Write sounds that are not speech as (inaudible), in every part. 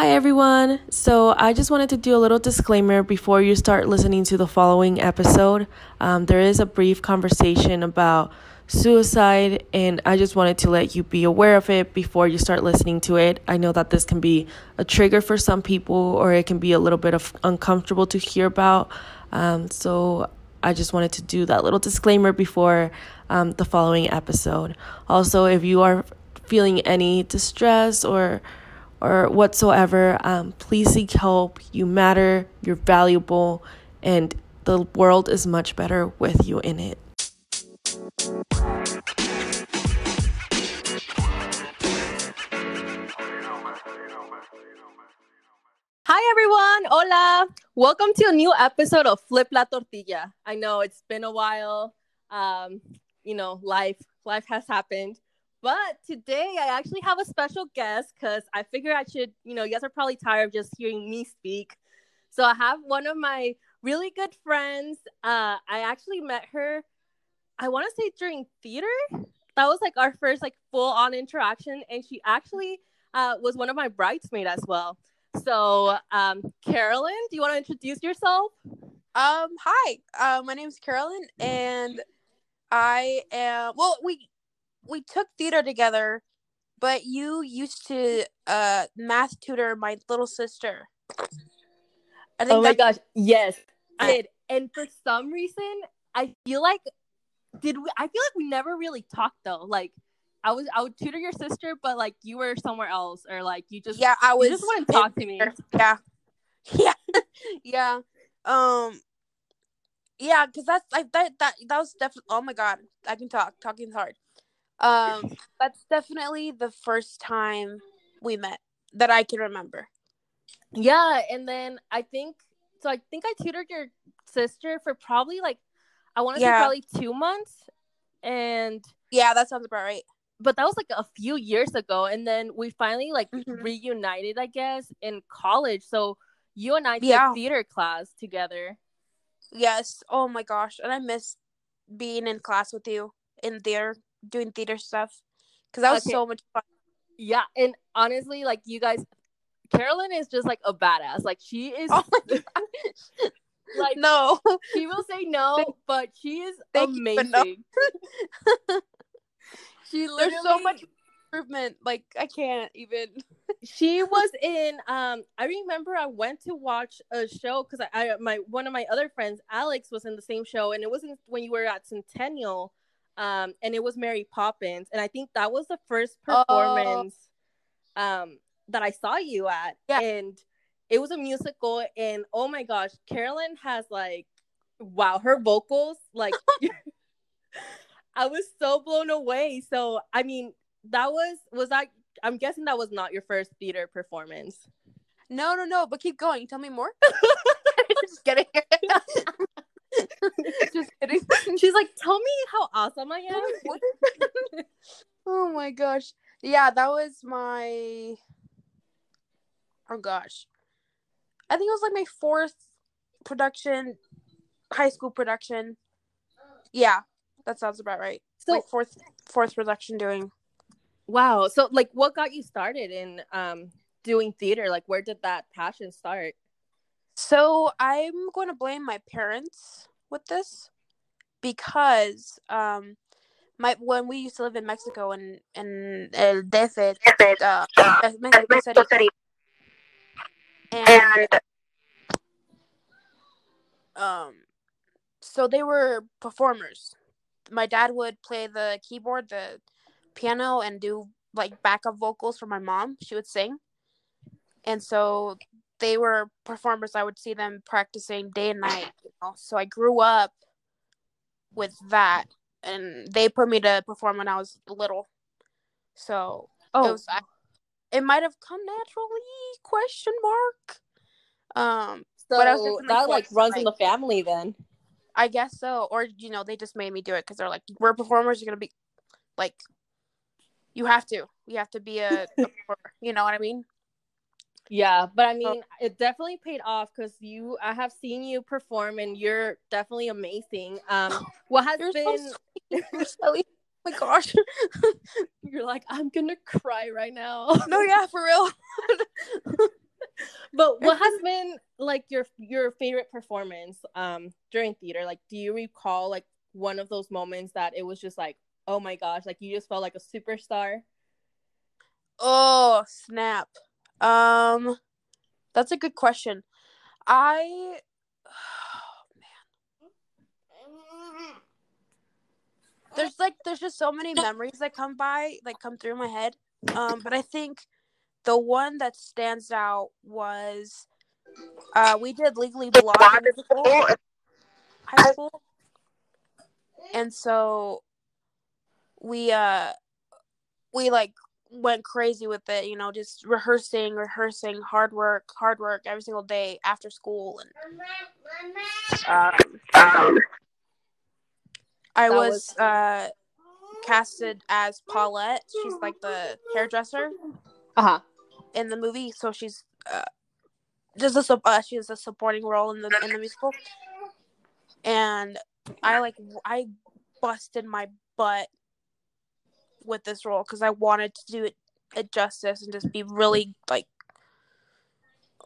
Hi, everyone. So, I just wanted to do a little disclaimer before you start listening to the following episode. Um, there is a brief conversation about suicide, and I just wanted to let you be aware of it before you start listening to it. I know that this can be a trigger for some people, or it can be a little bit of uncomfortable to hear about. Um, so, I just wanted to do that little disclaimer before um, the following episode. Also, if you are feeling any distress or or whatsoever, um, please seek help. You matter, you're valuable, and the world is much better with you in it. Hi everyone, hola. Welcome to a new episode of Flip La Tortilla. I know it's been a while. Um, you know, life life has happened. But today I actually have a special guest because I figure I should, you know, you guys are probably tired of just hearing me speak. So I have one of my really good friends. Uh, I actually met her, I want to say during theater. That was like our first like full on interaction, and she actually uh, was one of my bridesmaid as well. So, um, Carolyn, do you want to introduce yourself? Um, hi. Uh, my name is Carolyn, and I am. Well, we we took theater together, but you used to uh math tutor my little sister. I think oh my gosh, yes, I did. And for some reason, I feel like did we? I feel like we never really talked though. Like I was, I would tutor your sister, but like you were somewhere else, or like you just yeah, I was just wouldn't talk to me. Yeah, (laughs) yeah, yeah. Um, yeah, because that's like that that that was definitely. Oh my god, I can talk. Talking is hard. Um, that's definitely the first time we met that I can remember. Yeah, and then I think so. I think I tutored your sister for probably like I want to yeah. say probably two months, and yeah, that sounds about right. But that was like a few years ago, and then we finally like mm-hmm. reunited, I guess, in college. So you and I yeah. took theater class together. Yes. Oh my gosh, and I miss being in class with you in theater doing theater stuff because that was okay. so much fun. Yeah, and honestly, like you guys, Carolyn is just like a badass. Like she is. Oh (laughs) like no, she will say no, but she is amazing. (laughs) she literally. There's so much improvement. Like I can't even. (laughs) she was in. Um, I remember I went to watch a show because I, I, my one of my other friends, Alex, was in the same show, and it wasn't when you were at Centennial um, and it was Mary Poppins, and I think that was the first oh. performance oh. um, that I saw you at, yeah. and it was a musical, and oh my gosh, Carolyn has like, wow, her vocals, like, (laughs) (laughs) I was so blown away. So I mean, that was was that I'm guessing that was not your first theater performance. No, no, no. But keep going. Tell me more. (laughs) Just kidding. (laughs) Just (laughs) kidding. She's like, tell me how awesome I am. (laughs) oh my gosh. Yeah, that was my oh gosh. I think it was like my fourth production, high school production. Yeah, that sounds about right. So like fourth fourth production doing. Wow. So like what got you started in um doing theater? Like where did that passion start? So I'm going to blame my parents with this because um my when we used to live in Mexico and in El DF, uh, Mexico City, and um, so they were performers. My dad would play the keyboard, the piano, and do like backup vocals for my mom. She would sing, and so they were performers. I would see them practicing day and night. You know? So I grew up with that, and they put me to perform when I was little. So oh, it, was, I, it might have come naturally? Question mark. Um, so but I was that like runs like, in the family then. I guess so, or you know, they just made me do it because they're like, we're performers. You're gonna be like, you have to. You have to be a, a (laughs) you know what I mean? Yeah, but I mean, oh. it definitely paid off because you. I have seen you perform, and you're definitely amazing. Um, (laughs) what has you're been? So oh my gosh, (laughs) you're like I'm gonna cry right now. no, yeah, for real. (laughs) but what has been like your your favorite performance um during theater? Like, do you recall like one of those moments that it was just like, oh my gosh, like you just felt like a superstar? Oh snap! Um, that's a good question. I, oh, (sighs) man, there's like there's just so many memories that come by, like come through my head. Um, but I think the one that stands out was uh we did Legally Blonde school, high school, and so we uh we like went crazy with it, you know, just rehearsing, rehearsing, hard work, hard work every single day after school and um, I was, was- uh casted as Paulette. She's like the hairdresser Uh huh. in the movie, so she's uh, just a sup- uh, she's a supporting role in the in the musical. And I like I busted my butt with this role because I wanted to do it, it justice and just be really like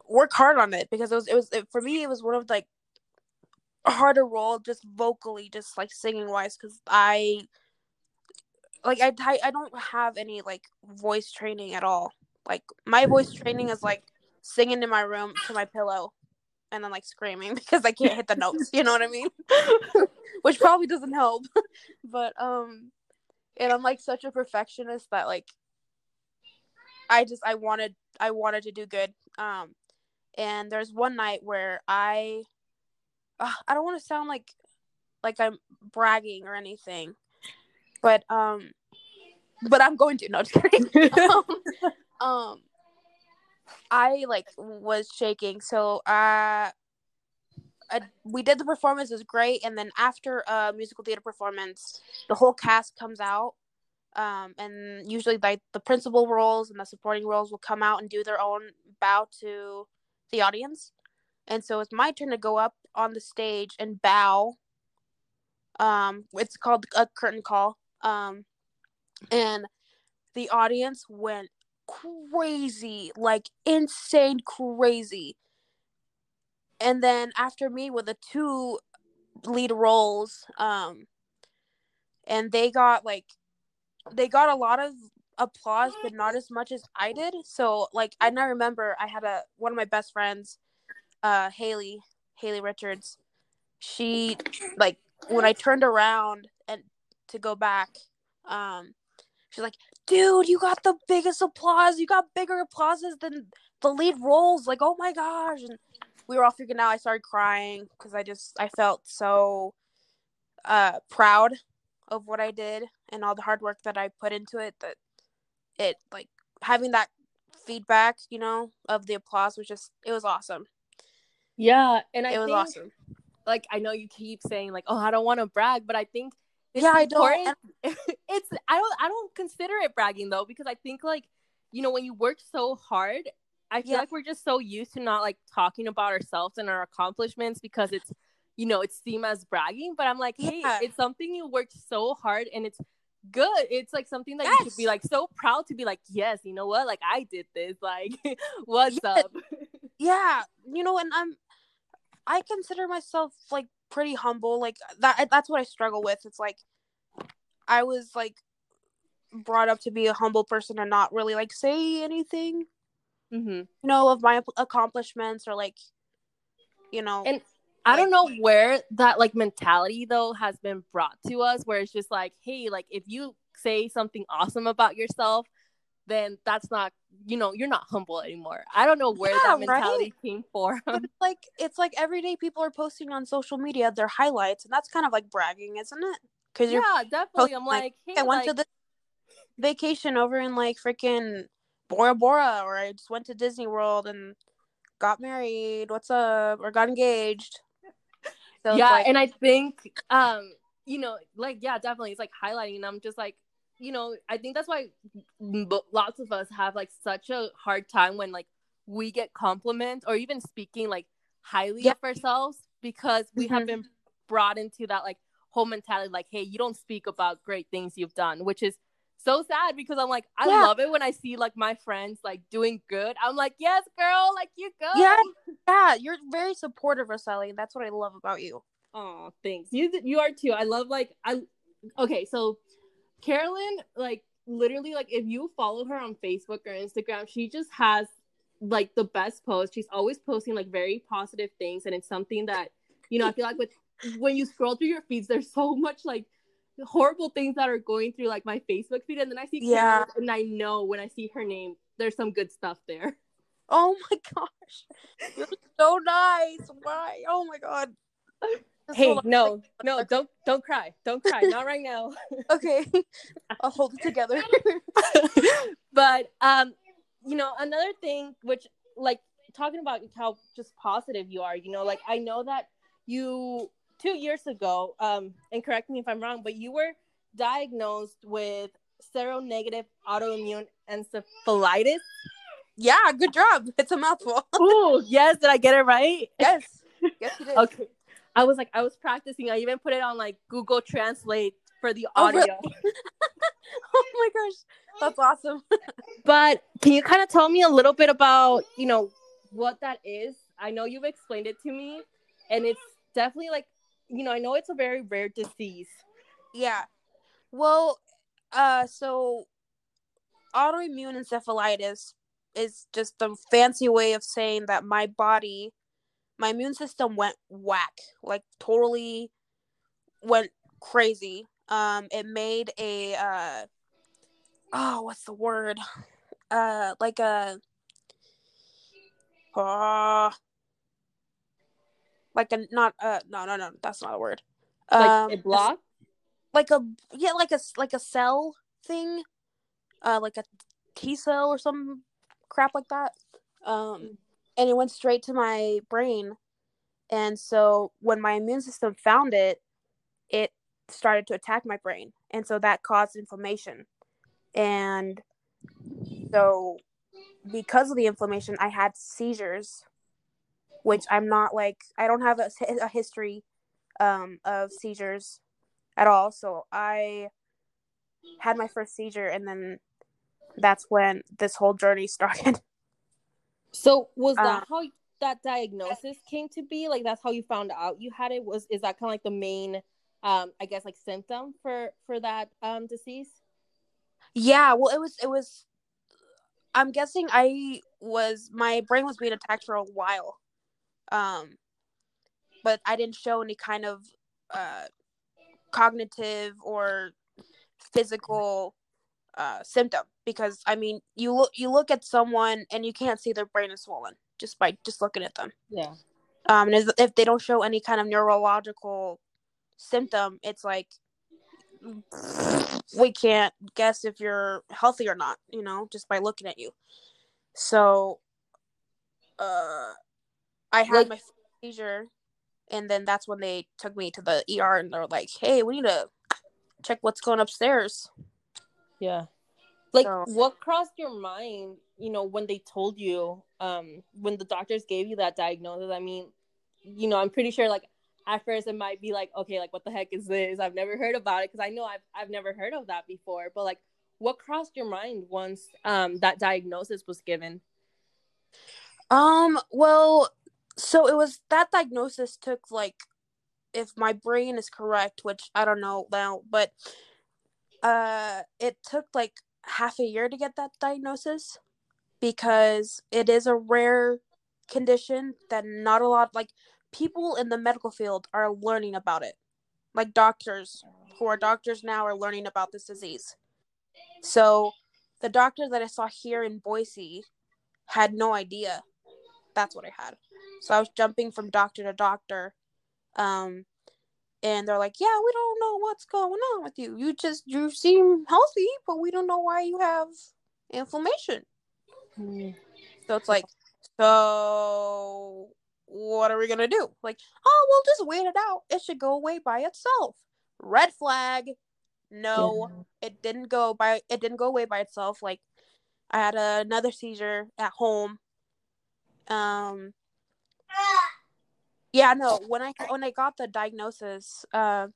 work hard on it because it was it was it, for me it was one of like a harder role just vocally just like singing wise because I like I, I I don't have any like voice training at all like my voice training is like singing in my room to my pillow and then like screaming (laughs) because I can't hit the notes. You know what I mean? (laughs) Which probably doesn't help. (laughs) but um and I'm like such a perfectionist that like I just I wanted I wanted to do good. Um and there's one night where I uh, I don't want to sound like like I'm bragging or anything. But um but I'm going to no just kidding. (laughs) um, um I like was shaking. So uh We did the performance it was great and then after a musical theater performance the whole cast comes out um and usually like the principal roles and the supporting roles will come out and do their own bow to the audience and so it's my turn to go up on the stage and bow um it's called a curtain call um and the audience went crazy, like insane crazy. And then after me with the two lead roles, um, and they got like they got a lot of applause, but not as much as I did. So like I now remember I had a one of my best friends, uh, Haley, Haley Richards. She like when I turned around and to go back, um, she's like, dude, you got the biggest applause. You got bigger applauses than the lead roles. Like, oh my gosh. And we were all freaking out. I started crying because I just, I felt so uh, proud of what I did and all the hard work that I put into it that it, like, having that feedback, you know, of the applause was just, it was awesome. Yeah, and I it was think awesome. like I know you keep saying like, oh, I don't want to brag, but I think it's Yeah, I don't- (laughs) it's I don't I don't consider it bragging though because I think like you know when you work so hard, I feel Yeah. like we're just so used to not like talking about ourselves and our accomplishments because it's you know it's seen as bragging. But I'm like, hey, Yeah. it's something you worked so hard and it's good. It's like something that you should be like so proud to be like, yes, you know what? Like I did this. Like, (laughs) what's Yes. up? (laughs) yeah you know and i'm i consider myself like pretty humble like that that's what i struggle with it's like i was like brought up to be a humble person and not really like say anything mm-hmm. you know of my accomplishments or like you know And I don't know where that like mentality though has been brought to us where it's just like, hey, like if you say something awesome about yourself, then that's not you know, you're not humble anymore. I don't know where Yeah, that right? mentality came from. it's (laughs) like it's like every day people are posting on social media their highlights and that's kind of like bragging isn't it because yeah, definitely. I'm like, like, hey, I went to like- this vacation over in like freaking Bora Bora, or I just went to Disney World and got married. What's up? Or got engaged. So yeah, like, and I think um, you know, like yeah, definitely it's like highlighting and I'm just like you know, I think that's why lots of us have like such a hard time when like we get compliments or even speaking like highly of ourselves because we have Mhm. been brought into that like whole mentality like hey, you don't speak about great things you've done, which is so sad because I'm like, I Yeah. love it when I see like my friends like doing good. I'm like, yes, girl, like you go. Yeah, yeah, you're very supportive, Roselli. That's what I love about you. Oh, thanks. You you are too. I love like I. Okay, so Carolyn, like literally, like if you follow her on Facebook or Instagram, she just has like the best post. She's always posting like very positive things, and it's something that you know. I feel like with when you scroll through your feeds, there's so much like horrible things that are going through like my Facebook feed, and then I see Yeah. And I know when I see her name, there's some good stuff there. (laughs) Oh my gosh, you're so nice. Why? Oh my god. Just Hey, no, no, don't don't cry, don't cry, not right now. (laughs) Okay, I'll hold it together. (laughs) but um you know another thing which like talking about how just positive you are you know like i know that you two years ago um and correct me if i'm wrong but you were diagnosed with seronegative autoimmune encephalitis yeah, good job. It's a mouthful. (laughs) oh yes did i get it right yes, yes, you did. okay i was like i was practicing i even put it on like google translate for the Oh, audio really? (laughs) (laughs) Oh my gosh, that's awesome. But can you kind of tell me a little bit about, you know, what that is? I know you've explained it to me, and it's definitely like, you know, I know it's a very rare disease. Yeah. Well, uh, so autoimmune encephalitis is just a fancy way of saying that my body, my immune system went whack, like totally went crazy. Um, it made a uh, oh, what's the word? Uh, like a uh, like a not uh no no no that's not a word. Like Um, it blocked. like a yeah like a like a cell thing uh like a t cell or some crap like that. Um and it went straight to my brain. And so when my immune system found it it started to attack my brain. And so that caused inflammation. And so because of the inflammation i had seizures which i'm not like i don't have a, a history um, of seizures at all. So I had my first seizure, and then that's when this whole journey (laughs) started. So was that how that diagnosis came to be? Like that's how you found out you had it? Was is that kind of like the main, um, I guess like symptom for for that um disease? yeah, well, it was it was. I'm guessing I was my brain was being attacked for a while, um, but I didn't show any kind of uh, cognitive or physical uh, symptom because I mean you look you look at someone and you can't see their brain is swollen just by just looking at them. Yeah. um and as- if they don't show any kind of neurological symptom it's like we can't guess if you're healthy or not you know just by looking at you so uh i had Like- my seizure and then that's when they took me to the er and they're like hey we need to check what's going upstairs Yeah. Like So- what crossed your mind, you know, when they told you, um, when the doctors gave you that diagnosis? I mean, you know, I'm pretty sure like at first it might be like, okay, like what the heck is this? I've never heard about it because I know I've I've never heard of that before. But like what crossed your mind once um that diagnosis was given? Um, well, so it was that diagnosis took like if my brain is correct, which I don't know now, but uh it took like half a year to get that diagnosis because it is a rare condition that not a lot like people in the medical field are learning about it. Like doctors who are doctors now are learning about this disease. So the doctor that I saw here in Boise had no idea that's what I had. So I was jumping from doctor to doctor. Um and they're like, "Yeah, we don't know what's going on with you. You just you seem healthy, but we don't know why you have inflammation." So it's like, "So what are we going to do?" Like, "Oh, we'll just wait it out. It should go away by itself." Red flag. No, it didn't go by it didn't go away by itself like i had another seizure at home um yeah no when i when i got the diagnosis uh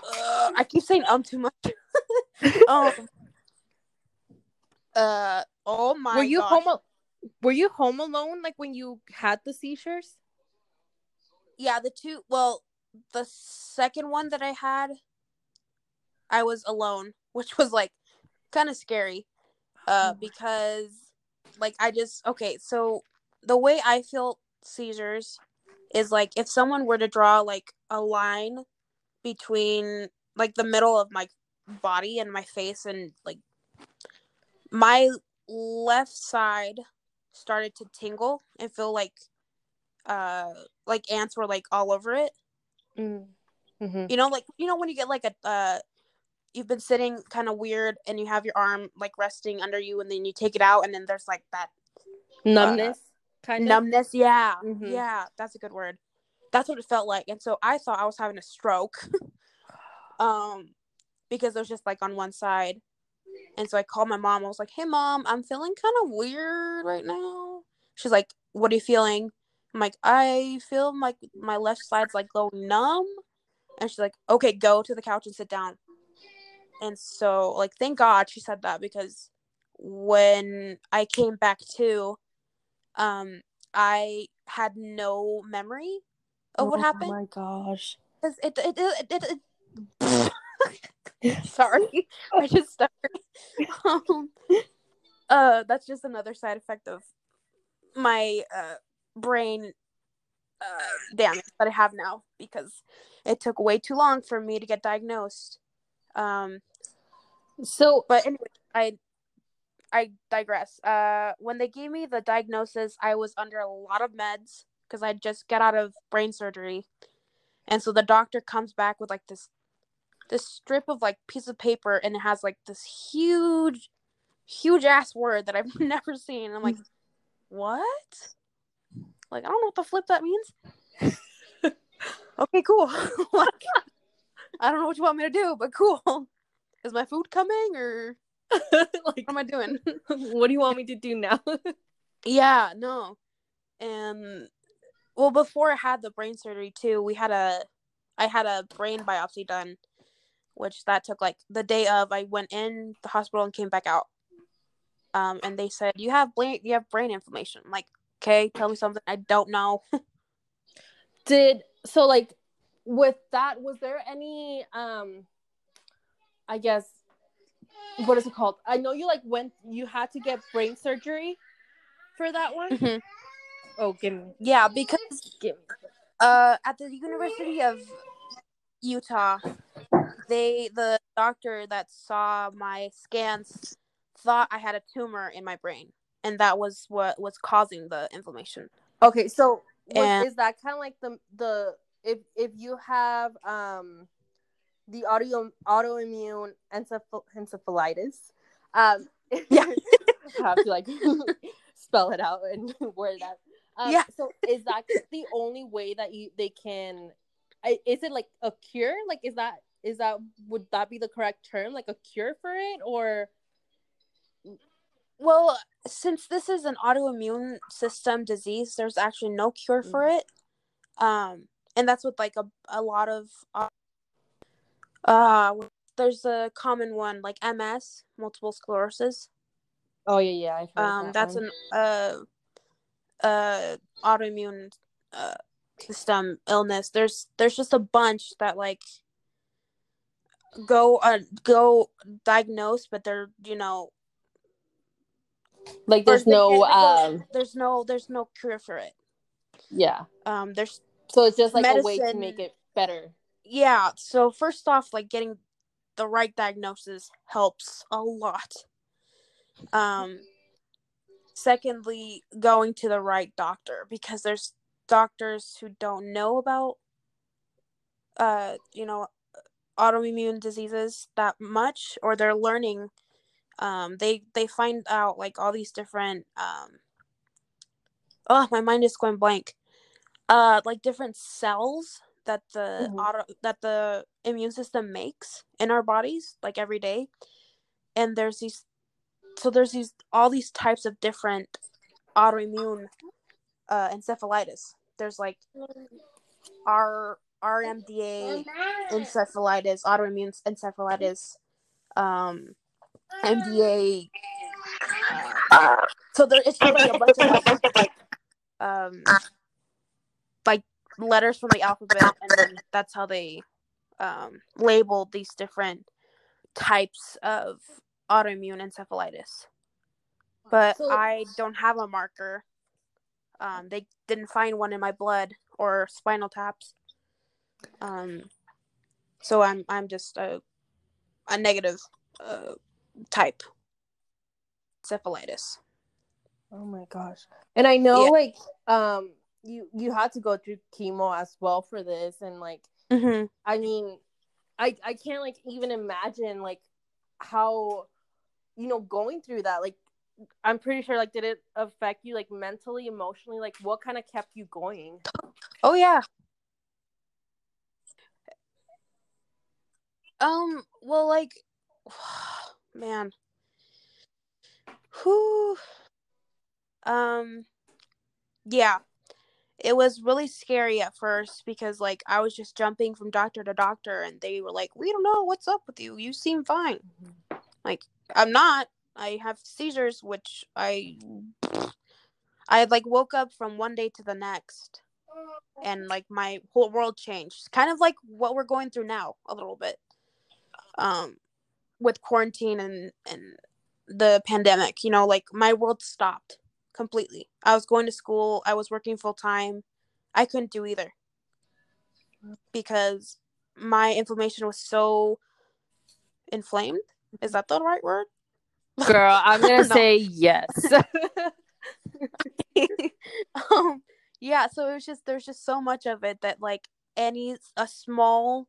uh, I keep saying um too much. (laughs) um. Uh. Oh my. were you gosh. home? al- Were you home alone like when you had the seizures? Yeah, the two. Well, the second one that I had, I was alone, which was like kind of scary. Uh, Oh. because like I just okay. So the way I feel seizures is like if someone were to draw like a line between like the middle of my body and my face and like my left side started to tingle and feel like uh like ants were like all over it. Mm-hmm. you know like you know when you get like a uh you've been sitting kind of weird and you have your arm like resting under you and then you take it out and then there's like that Numbness, kind of. numbness yeah Mhm. yeah that's a good word. That's what it felt like and so i thought i was having a stroke (laughs) um because it was just like on one side and so i called my mom. I was like hey mom i'm feeling kind of weird right now. She's like what are you feeling? I'm like i feel like my left side's like going numb and she's like okay go to the couch and sit down. And so like thank god she said that because when i came back to um i had no memory of what happened Oh my gosh. 'Cause it it it, it, it, (laughs) sorry i just stuttered (laughs) um, uh that's just another side effect of my uh brain uh damage that i have now because it took way too long for me to get diagnosed um So but anyway i i digress. Uh when they gave me the diagnosis i was under a lot of meds because i just got out of brain surgery. And so the doctor comes back with like this this strip of like piece of paper and it has like this huge huge ass word that i've (laughs) never seen. I'm like what? Like i don't know what the flip that means. (laughs) Okay cool. (laughs) Like i don't know what you want me to do but cool. Is my food coming or (laughs) like, what am i doing (laughs) what do you want me to do now? (laughs) Yeah, no. And well, before I had the brain surgery too, we had a I had a brain biopsy done, which that took like the day of. I went in the hospital and came back out. Um, and they said you have brain you have brain inflammation. I'm like, okay, tell me something I don't know. Did so like with that was there any um I guess what is it called? I know you like went you had to get brain surgery for that one. Mhm. Oh, give me yeah, because give me. uh at the University of Utah, they the doctor that saw my scans thought I had a tumor in my brain, and that was what was causing the inflammation. Okay, so was, And- is that kind of like the the if if you have um the audio autoimmune enceph- encephalitis, um (laughs) Yeah. I have to like (laughs) spell it out and (laughs) word it out. Um, Yeah. So is that the only way that you they can? Is it like a cure? Like is that is that would that be the correct term? Like a cure for it or? Well, since this is an autoimmune system disease, there's actually no cure for it. Um, and that's with like a a lot of uh, there's a common one like MS, multiple sclerosis. Oh yeah, yeah. I've heard Um, that that's one. an uh uh autoimmune uh system illness. There's there's just a bunch that like go uh go diagnosed, but they're you know like or there's no um there's no there's no cure for it. yeah. Um, there's So it's just like a way to make it better. Yeah. So first off, like getting the right diagnosis helps a lot. Um, secondly, going to the right doctor because there's doctors who don't know about uh you know autoimmune diseases that much or they're learning um they they find out like all these different um oh my mind is going blank uh like different cells that the Mhm. auto that the immune system makes in our bodies like every day and there's these so there's these all these types of different autoimmune uh encephalitis there's like our RMDA encephalitis, autoimmune encephalitis, um, MDA. Uh, so there is like a bunch of like, um, like letters from the alphabet, and then that's how they um, labeled these different types of autoimmune encephalitis. But So- I don't have a marker. Um, they didn't find one in my blood or spinal taps. Um, so I'm I'm just a a negative uh, type encephalitis. Oh my gosh. And I know Yeah. like um you you had to go through chemo as well for this and like Mm-hmm. I mean I I can't like even imagine like how you know going through that like I'm pretty sure like did it affect you like mentally emotionally like what kind of kept you going? Oh yeah. Um. Well, like, (sighs) man. Who? Um. Yeah. It was really scary at first because like I was just jumping from doctor to doctor and they were like, "We don't know what's up with you. You seem fine." Like, I'm not. I have seizures which I I like woke up from one day to the next and like my whole world changed kind of like what we're going through now a little bit um with quarantine and and the pandemic you know like my world stopped completely. I was going to school. I was working full time i couldn't do either because my inflammation was so inflamed. Is that the right word? Girl, I'm gonna (laughs) say yes. (laughs) (laughs) um yeah so it was just there's just so much of it that like any a small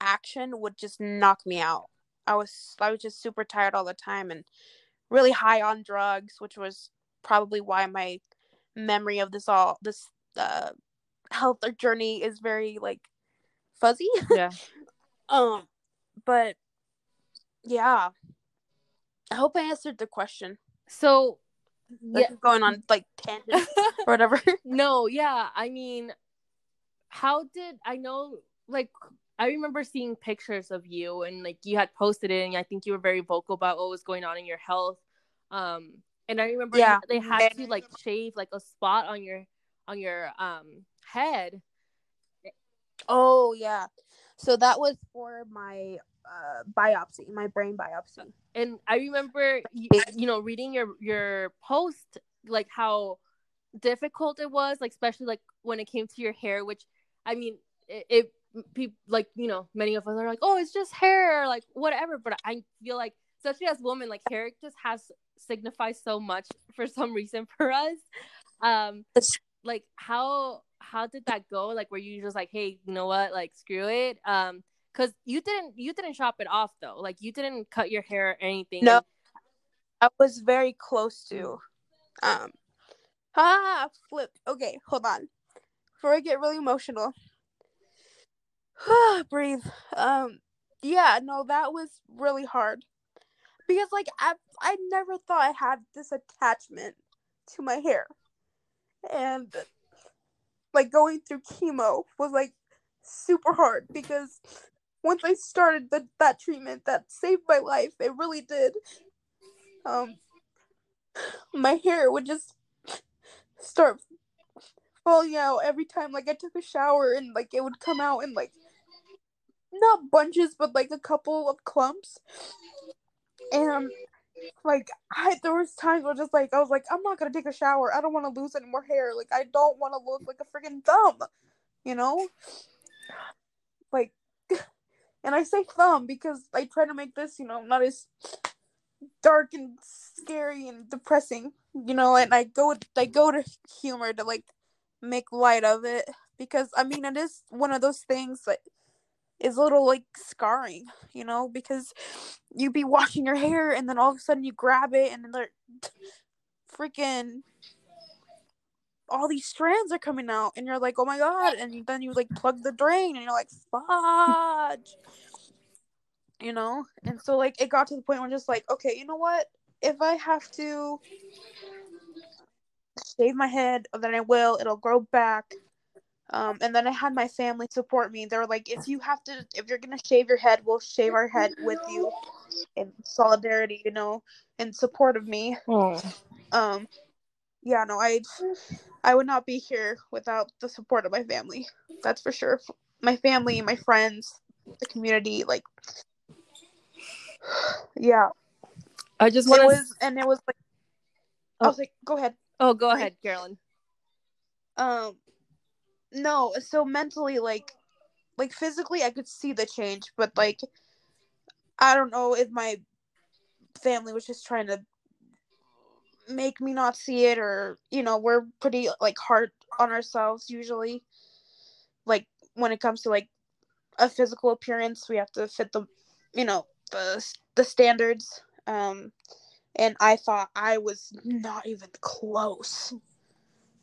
action would just knock me out. I was i was just super tired all the time and really high on drugs which was probably why my memory of this all this uh health journey is very like fuzzy (laughs) yeah. um but yeah i hope i answered the question So like yeah, going on like tangent (laughs) or whatever no, yeah. I mean, how did I know? Like, I remember seeing pictures of you, and like you had posted it, and I think you were very vocal about what was going on in your health. Um, and I remember Yeah. they had to like shave like a spot on your on your um head. Oh yeah. So that was for my uh biopsy, my brain biopsy. and I remember you, you know reading your your post like how difficult it was like especially like when it came to your hair which I mean it, it people like you know many of us are like oh it's just hair like whatever but I feel like especially as women like hair just has signifies so much (laughs) for some reason for us um like how how did that go like were you just like hey you know what like screw it um because you didn't you didn't chop it off though like you didn't cut your hair or anything No. I was very close to um (laughs) ah flip. Okay, hold on. Before I get really emotional. (sighs) Breathe. Um yeah, no, that was really hard. Because like I I never thought I had this attachment to my hair. And like going through chemo was like super hard because once I started the, that treatment that saved my life, it really did. Um my hair would just start falling out every time like I took a shower and like it would come out in like not bunches but like a couple of clumps. And like I there was times where just like I was like I'm not gonna take a shower. I don't want to lose any more hair. Like I don't want to look like a freaking thumb, you know. Like, (laughs) and I say thumb because I try to make this you know not as dark and scary and depressing, you know. And I go I go to humor to like make light of it because I mean it is one of those things that is a little like scarring, you know, because you'd be washing your hair and then all of a sudden you grab it and they're freaking all these strands are coming out and you're like, oh my god, and then you like plug the drain and you're like, fudge. You know? And so like it got to the point where I'm just like, okay, you know what? If I have to shave my head, then I will. It'll grow back. Um, and then I had my family support me. They were like, if you have to, if you're gonna shave your head, we'll shave our head with you in solidarity, you know, in support of me. Oh. Um, yeah, no, I, I would not be here without the support of my family. That's for sure. My family, my friends, the community, like, yeah, I just want to. was, and it was like, I Oh. was like, go ahead. Oh, go ahead, Carolyn. um no so mentally like like physically i could see the change but like i don't know if my family was just trying to make me not see it or you know we're pretty like hard on ourselves usually. Like when it comes to like a physical appearance we have to fit the you know the the standards um and i thought i was not even close.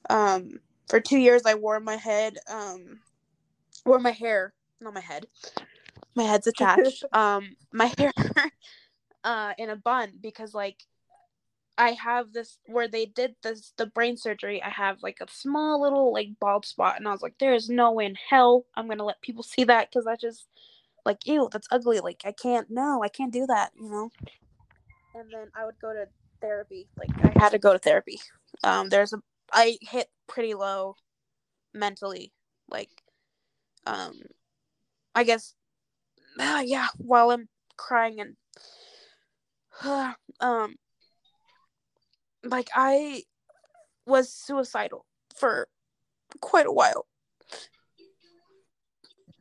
Um for two years i wore my head um wore my hair not my head my head's attached (laughs) um my (laughs) hair uh in a bun because like i have this where they did this the brain surgery i have like a small little like bald spot and i was like there is no way in hell i'm gonna let people see that because that's just like ew that's ugly like i can't no i can't do that you know? And then i would go to therapy like i had to go to therapy. Um there's a i hit pretty low mentally like um i guess uh, yeah while i'm crying and uh, (sighs) um like i was suicidal for quite a while.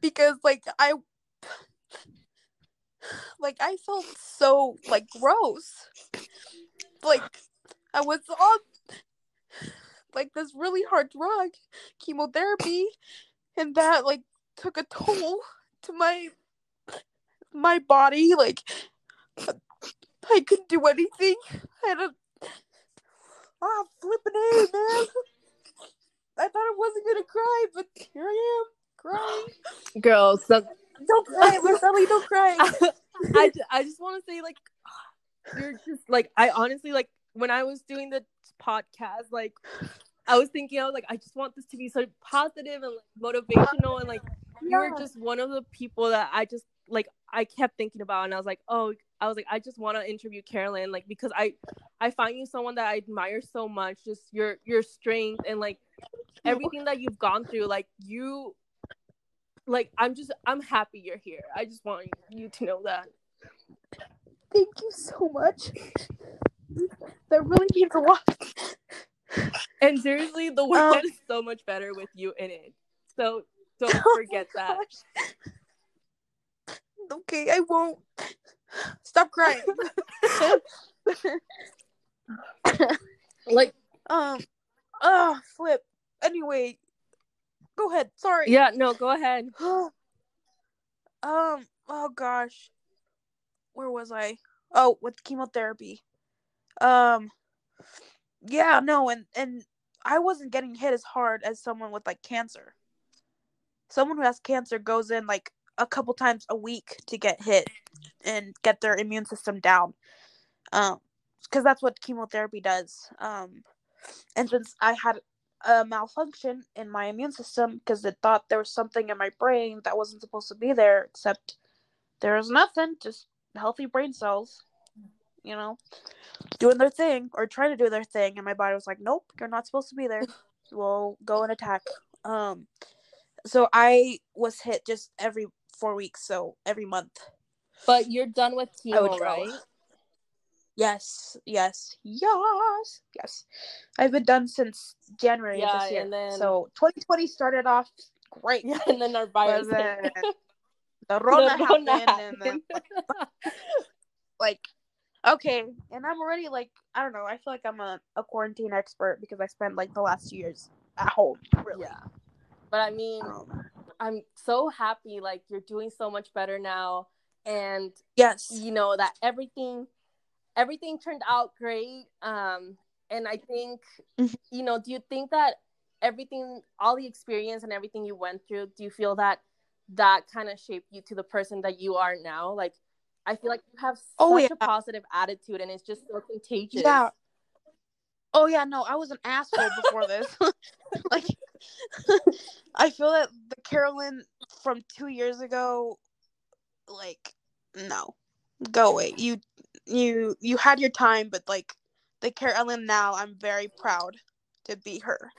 Because like i (sighs) like i felt so like gross. Like i was on like this really hard drug chemotherapy and that like took a toll to my my body like i couldn't do anything. I had a ah flipping a man. I thought i wasn't gonna cry but here i am crying. Girl, so don't cry marceli don't cry. (laughs) I, ju- I just want to say like you're just like I honestly like when I was doing the podcast like I was thinking I was like I just want this to be so positive and like, motivational and like you were Yeah. just one of the people that I just like I kept thinking about and I was like oh I was like I just want to interview Carolyn like because I I find you someone that I admire so much just your your strength and like everything that you've gone through like you like I'm just I'm happy you're here. I just want you to know that. Thank you so much that really means a lot And seriously, the world Um, is so much better with you in it. So don't (laughs) Oh forget that. gosh. okay i won't. Stop crying. (laughs) Like, um uh flip. Anyway go ahead. Sorry. Yeah, no, go ahead. (gasps) um oh gosh. Where was i? Oh with chemotherapy um yeah no and and i wasn't getting hit as hard as someone with like cancer. Someone who has cancer goes in like a couple times a week to get hit and get their immune system down. Um because that's what chemotherapy does. Um and since i had a malfunction in my immune system because it thought there was something in my brain that wasn't supposed to be there except there was nothing just healthy brain cells you know doing their thing or trying to do their thing and my body was like nope you're not supposed to be there (laughs) we'll go and attack um so i was hit just every four weeks so every month But you're done with go. right? yes yes yes yes i've been done since january of Yeah, this year and then- so 2020 started off great Yeah, and then our (laughs) virus. But then (laughs) the Rona The happened, Rona and then happened. like okay and i'm already like i don't know i feel like i'm a, a quarantine expert because i spent like the last two years at home really. Yeah. But I mean, um, I'm so happy like you're doing so much better now. And yes. you know that everything everything turned out great. Um and i think Mhm. you know do you think that everything all the experience and everything you went through do you feel that that kind of shaped you to the person that you are now? Like i feel like you have oh, such Oh, a positive attitude and it's just so contagious yeah oh yeah no i was an asshole before this (laughs) (laughs) like I feel that the Carolyn from two years ago, like, no, go away. You, you, you had your time, but like, the Carolyn now, I'm very proud to be her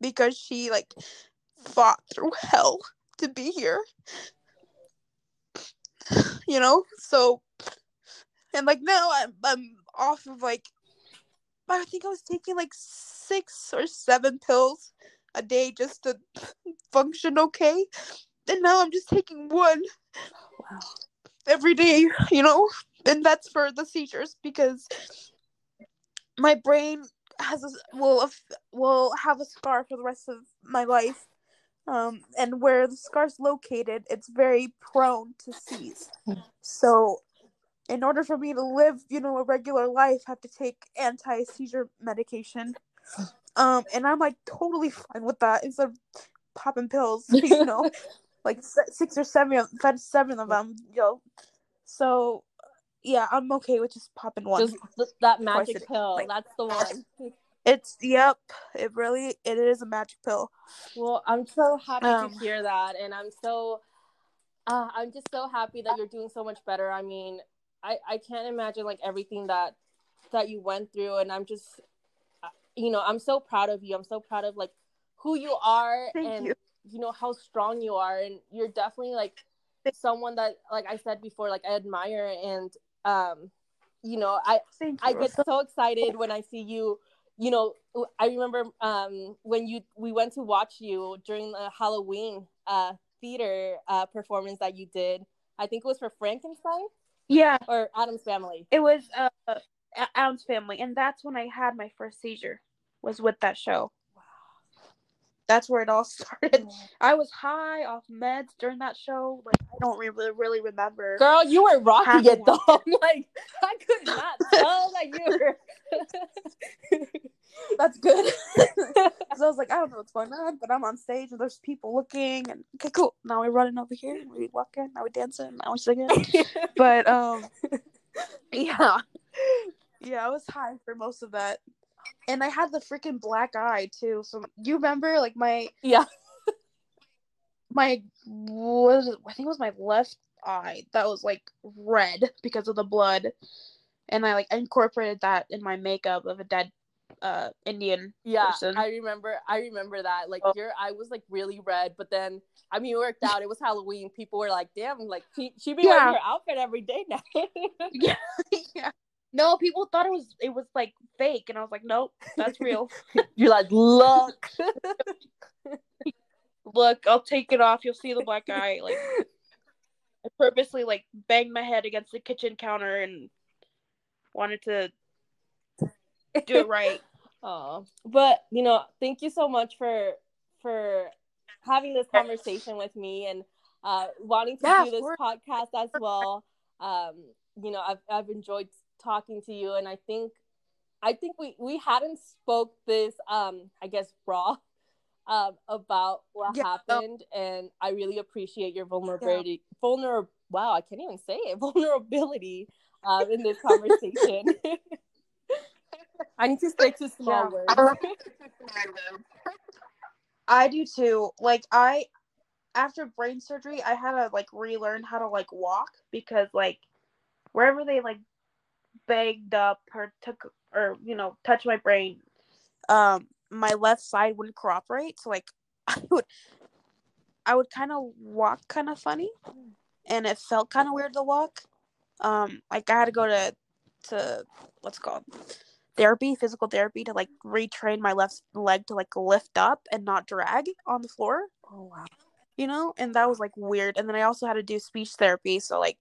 because she like fought through hell to be here. (laughs) You know, so and like now I'm I'm off of like I think I was taking like six or seven pills a day just to (laughs) function okay. And now I'm just taking one Wow. every day, you know? And that's for the seizures because my brain has a, will will have a scar for the rest of my life. Um, and where the scar's located, it's very prone to seize. So, in order for me to live, you know, a regular life, I have to take anti seizure medication. Um, and I'm like totally fine with that instead of popping pills, (laughs) you know, (laughs) like six or seven, seven of them, yo. So, yeah, I'm okay with just popping one. Just that magic pill. like- That's the (laughs) one. It's yep, it really it is a magic pill. Well, I'm so happy Um, to hear that, and I'm so, uh, I'm just so happy that you're doing so much better. I mean, I I can't imagine like everything that that you went through, and I'm just, uh, you know, I'm so proud of you. I'm so proud of like who you are, and you. you know how strong you are, and you're definitely like someone that, like I said before, like I admire, and um, you know, I Thank I you. get so excited when I see you. You know, I remember um, when you we went to watch you during the Halloween uh, theater uh, performance that you did. I think it was for Frankenstein yeah, or Addams Family. it was uh Addams family, and that's when I had my first seizure. Was with that show. That's where it all (laughs) started. I was high off meds during that show. Like I don't really really remember. Girl, you were rocking it though. (laughs) Like, I could not (laughs) tell that you were. That's good. Because I was like, I don't know what's going on, but I'm on stage and there's people looking, and okay, cool. Now we're running over here. We walking. Now we're dancing. Now we singing. but um, yeah, yeah, I was high for most of that, and I had the freaking black eye too. So you remember, like my yeah. (laughs) my what is it? I think it was my left eye that was like red because of the blood, and I like incorporated that in my makeup of a dead uh Indian Yeah, person. I remember. I remember that. Like Oh. your eye was like really red, but then I mean, it worked out. It was Halloween. People were like, "Damn, like she she be Yeah. wearing her outfit every day now." (laughs) (laughs) yeah, yeah. No, people thought it was it was like fake, and I was like, nope, that's (laughs) real. You're like, look. (laughs) Look, I'll take it off. You'll see the black eye. Like, I purposely like banged my head against the kitchen counter and wanted to do it right. (laughs) Oh, but you know, thank you so much for for having this conversation with me and uh, wanting to Yeah, do this podcast as well. Um, you know, I've I've enjoyed talking to you, and I think I think we we hadn't spoke this um I guess raw (laughs) um about what Yeah, happened, and I really appreciate your vulnerability. Vulner wow, I can't even say it. (laughs) Vulnerability um, in this conversation. (laughs) I need to stick to small Yeah. words. I do too. Like I after brain surgery, I had to like relearn how to like walk because like wherever they like bagged up or took or you know touched my brain, um, my left side wouldn't cooperate. So like (laughs) I would I would kind of walk kind of funny, and it felt kind of weird to walk. Um, like I had to go to to what's called therapy, physical therapy, to like retrain my left leg to like lift up and not drag on the floor. Oh wow. You know, and that was like weird. And then I also had to do speech therapy, so like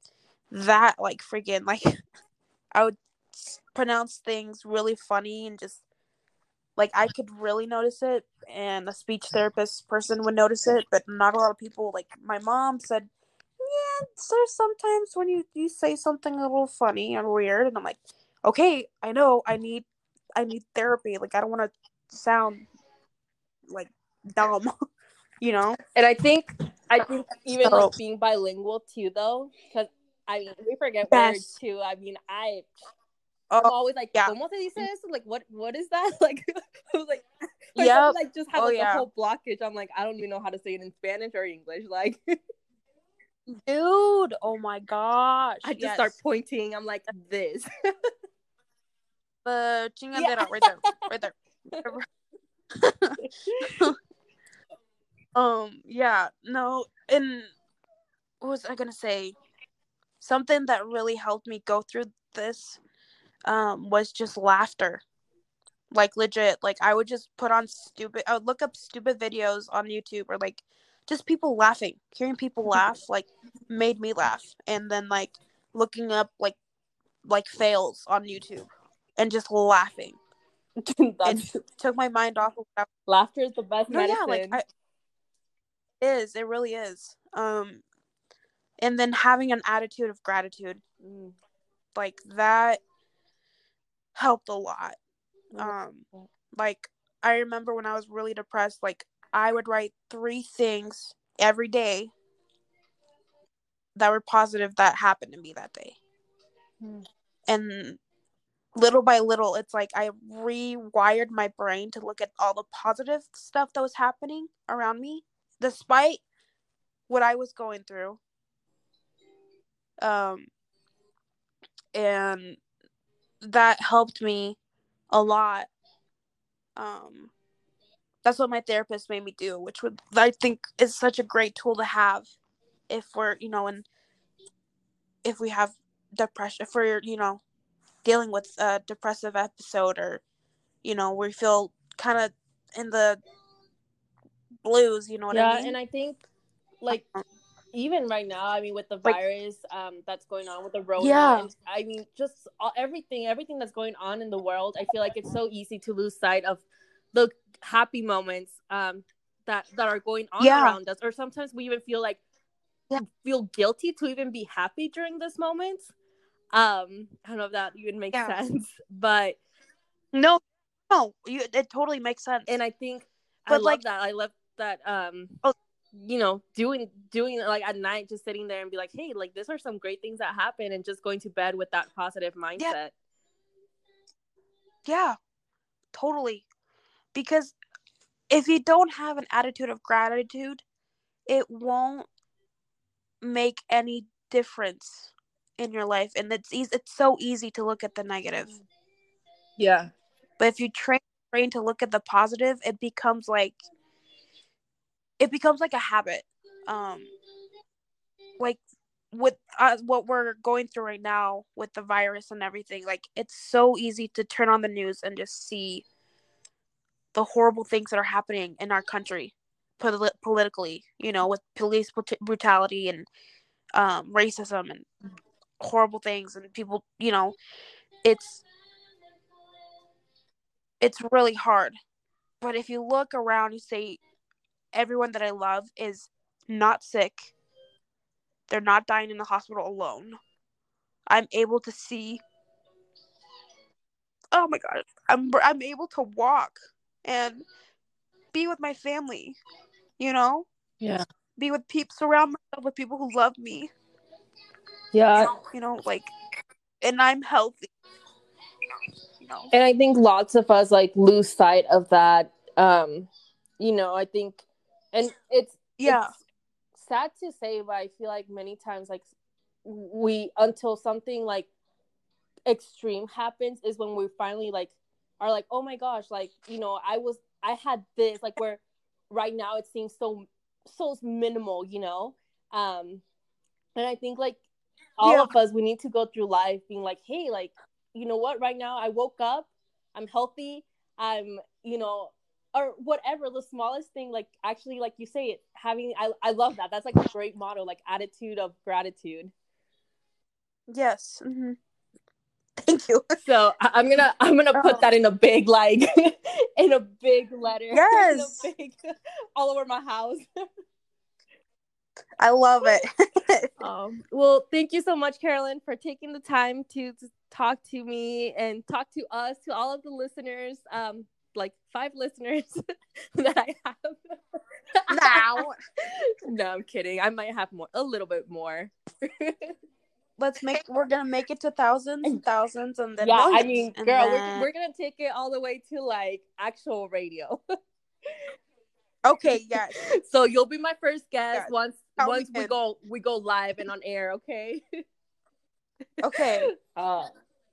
that like freaking like (laughs) I would pronounce things really funny and just like I could really notice it, and a speech therapist person would notice it, but not a lot of people. Like my mom said, yeah, there's sometimes when you you say something a little funny and weird, and I'm like, okay, I know, I need, I need therapy. Like I don't want to sound like dumb, (laughs) you know. And I think I think even So- like being bilingual too though, because I mean we forget Yes. words too. I mean I I'm Oh, always like, yeah. ¿Cómo se dice eso? Like what what is that? (laughs) Like (laughs) I was like (laughs) something, like just have Oh, like yeah. a whole blockage. I'm like, I don't even know how to say it in Spanish or English. Like Dude, oh my gosh. I just yes. start pointing. I'm like this. chingadera Yeah. right there. Right there. um, yeah, no, and what was I gonna say? Something that really helped me go through this um was just laughter. Like legit, like I would just put on stupid I would look up stupid videos on YouTube or like just people laughing. Hearing people (laughs) laugh like made me laugh. And then like looking up like like fails on YouTube and just laughing. (laughs) That's, Took my mind off of laughter is the best no, medicine. yeah, like I, it is. It really is. Um, and then having an attitude of gratitude, Mm. like that, helped a lot. Um, like I remember when I was really depressed, like I would write three things every day that were positive that happened to me that day, Hmm. and little by little, it's like I rewired my brain to look at all the positive stuff that was happening around me, despite what I was going through. Um, and that helped me a lot. Um, that's what my therapist made me do, which would I think is such a great tool to have if we're you know and if we have depression, if we're you know dealing with a depressive episode or you know we feel kind of in the blues, you know what yeah, I mean? and I think like even right now, I mean, with the Like- virus um that's going on with the road, Yeah. and I mean, just all, everything, everything that's going on in the world. I feel like it's so easy to lose sight of the happy moments um that that are going on Yeah. around us, or sometimes we even feel like Yeah. feel guilty to even be happy during this moment. Um, I don't know if that even makes Yeah. sense, but no, no, you it totally makes sense. and I think I But, love that. I love that. Um, Oh. You know, doing doing like at night, just sitting there and be like, hey, like these are some great things that happen, and just going to bed with that positive mindset. Yeah, totally. Because if you don't have an attitude of gratitude, it won't make any difference in your life, and it's easy. It's so easy to look at the negative. Yeah, But if you train brain to look at the positive, it becomes like it becomes like a habit. Um, like with uh, what we're going through right now with the virus and everything, like it's so easy to turn on the news and just see the horrible things that are happening in our country poli- politically. You know, with police brut- brutality and um, racism and horrible things, and people. You know, it's it's really hard. But if you look around, you say everyone that I love is not sick. They're not dying in the hospital alone. I'm able to see. Oh my god, I'm I'm able to walk and be with my family. You know, yeah, be with people, surround myself with people who love me. yeah. You know, like, and I'm healthy. You know, And I think lots of us like lose sight of that. Um, you know, I think, and it's yeah, it's sad to say, but I feel like many times, like we until something like extreme happens is when we finally like are like, oh my gosh, like you know, I was I had this like where right now it seems so so minimal, you know, um, and I think like all Yeah. of us we need to go through life being like, hey, like you know what, right now I woke up, I'm healthy, I'm you know or whatever the smallest thing like actually like you say it having I, I love that that's like a great motto like attitude of gratitude yes. hmm Thank you. (laughs) so I, i'm gonna i'm gonna Oh. put that in a big like (laughs) in a big letter (laughs) Yes. big, all over my house I love it. um well thank you so much carolyn for taking the time to, to talk to me and talk to us to all of the listeners um like five listeners (laughs) that i have now. (laughs) no i'm kidding i might have more a little bit more (laughs) let's make we're gonna make it to thousands and thousands and then yeah, millions, I mean, girl, then- we're, we're gonna take it all the way to like actual radio. okay, yes. so you'll be my first guest Yes. once once we in. go we go live and on air. Okay. Okay. Uh,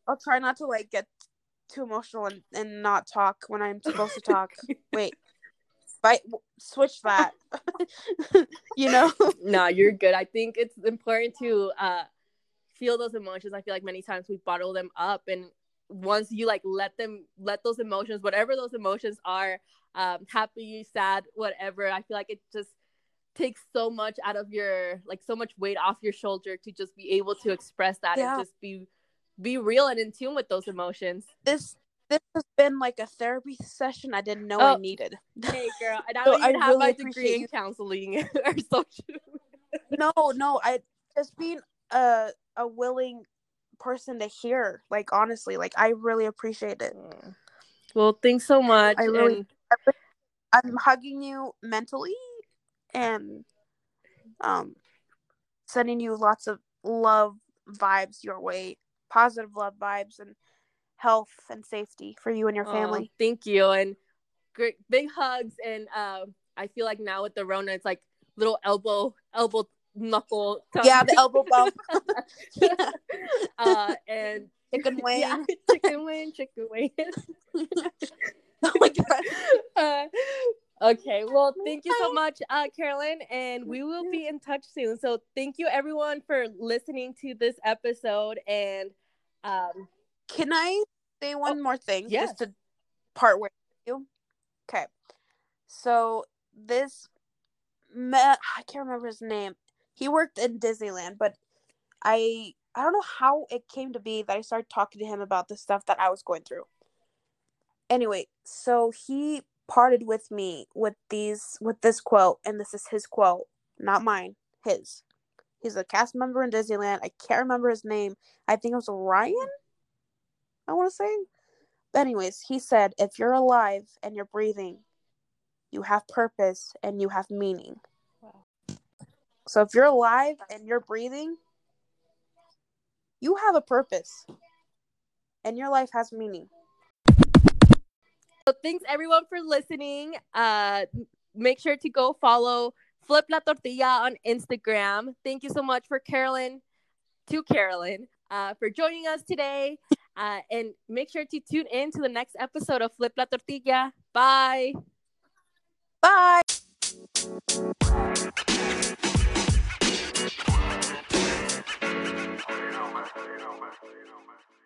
I'll try not to like get too emotional and, and not talk when I'm supposed to (laughs) talk. Wait. Fight switch (laughs) that. (laughs) you know? no, you're good. I think it's important to uh feel those emotions. I feel like many times we bottle them up and once you like let them let those emotions, whatever those emotions are, um, happy, sad, whatever, I feel like it just takes so much out of your like so much weight off your shoulder to just be able to express that Yeah. and just be be real and in tune with those emotions. This this has been like a therapy session I didn't know I Oh. needed. (laughs) Hey girl, and I So don't even I have really my degree in you- counseling (laughs) or social. No, no, I just being a a willing person to hear. Like honestly, like I really appreciate it. Well, thanks so much. I really- and- I'm hugging you mentally and um sending you lots of love vibes your way, positive love vibes and health and safety for you and your family. thank you, and great big hugs. And uh, I feel like now with the Rona, it's like little elbow, elbow knuckle. Yeah, the elbow bump. Yeah. (laughs) (laughs) uh, and Chicken (laughs) wing. yeah, chicken wing, chicken wing. Oh my god. uh, okay, well, thank you so much, uh, Carolyn, and we will be in touch soon. So, thank you everyone for listening to this episode, and um, Can I say one more thing? Oh, yes. Just to part with you. Okay. So this me- I can't remember his name. He worked in Disneyland, but I I don't know how it came to be that I started talking to him about the stuff that I was going through. Anyway, so he parted with me with these with this quote, and this is his quote, not mine, his. He's a cast member in Disneyland. I can't remember his name. I think it was Ryan. I want to say. But anyways, he said, if you're alive and you're breathing, you have purpose and you have meaning. Wow. So if you're alive and you're breathing, you have a purpose. And your life has meaning. So thanks everyone for listening. Uh, make sure to go follow Flip La Tortilla on Instagram. Thank you so much for Carolyn, to Carolyn, uh, for joining us today. Uh, and make sure to tune in to the next episode of Flip La Tortilla. Bye. Bye. You man. You man. You man.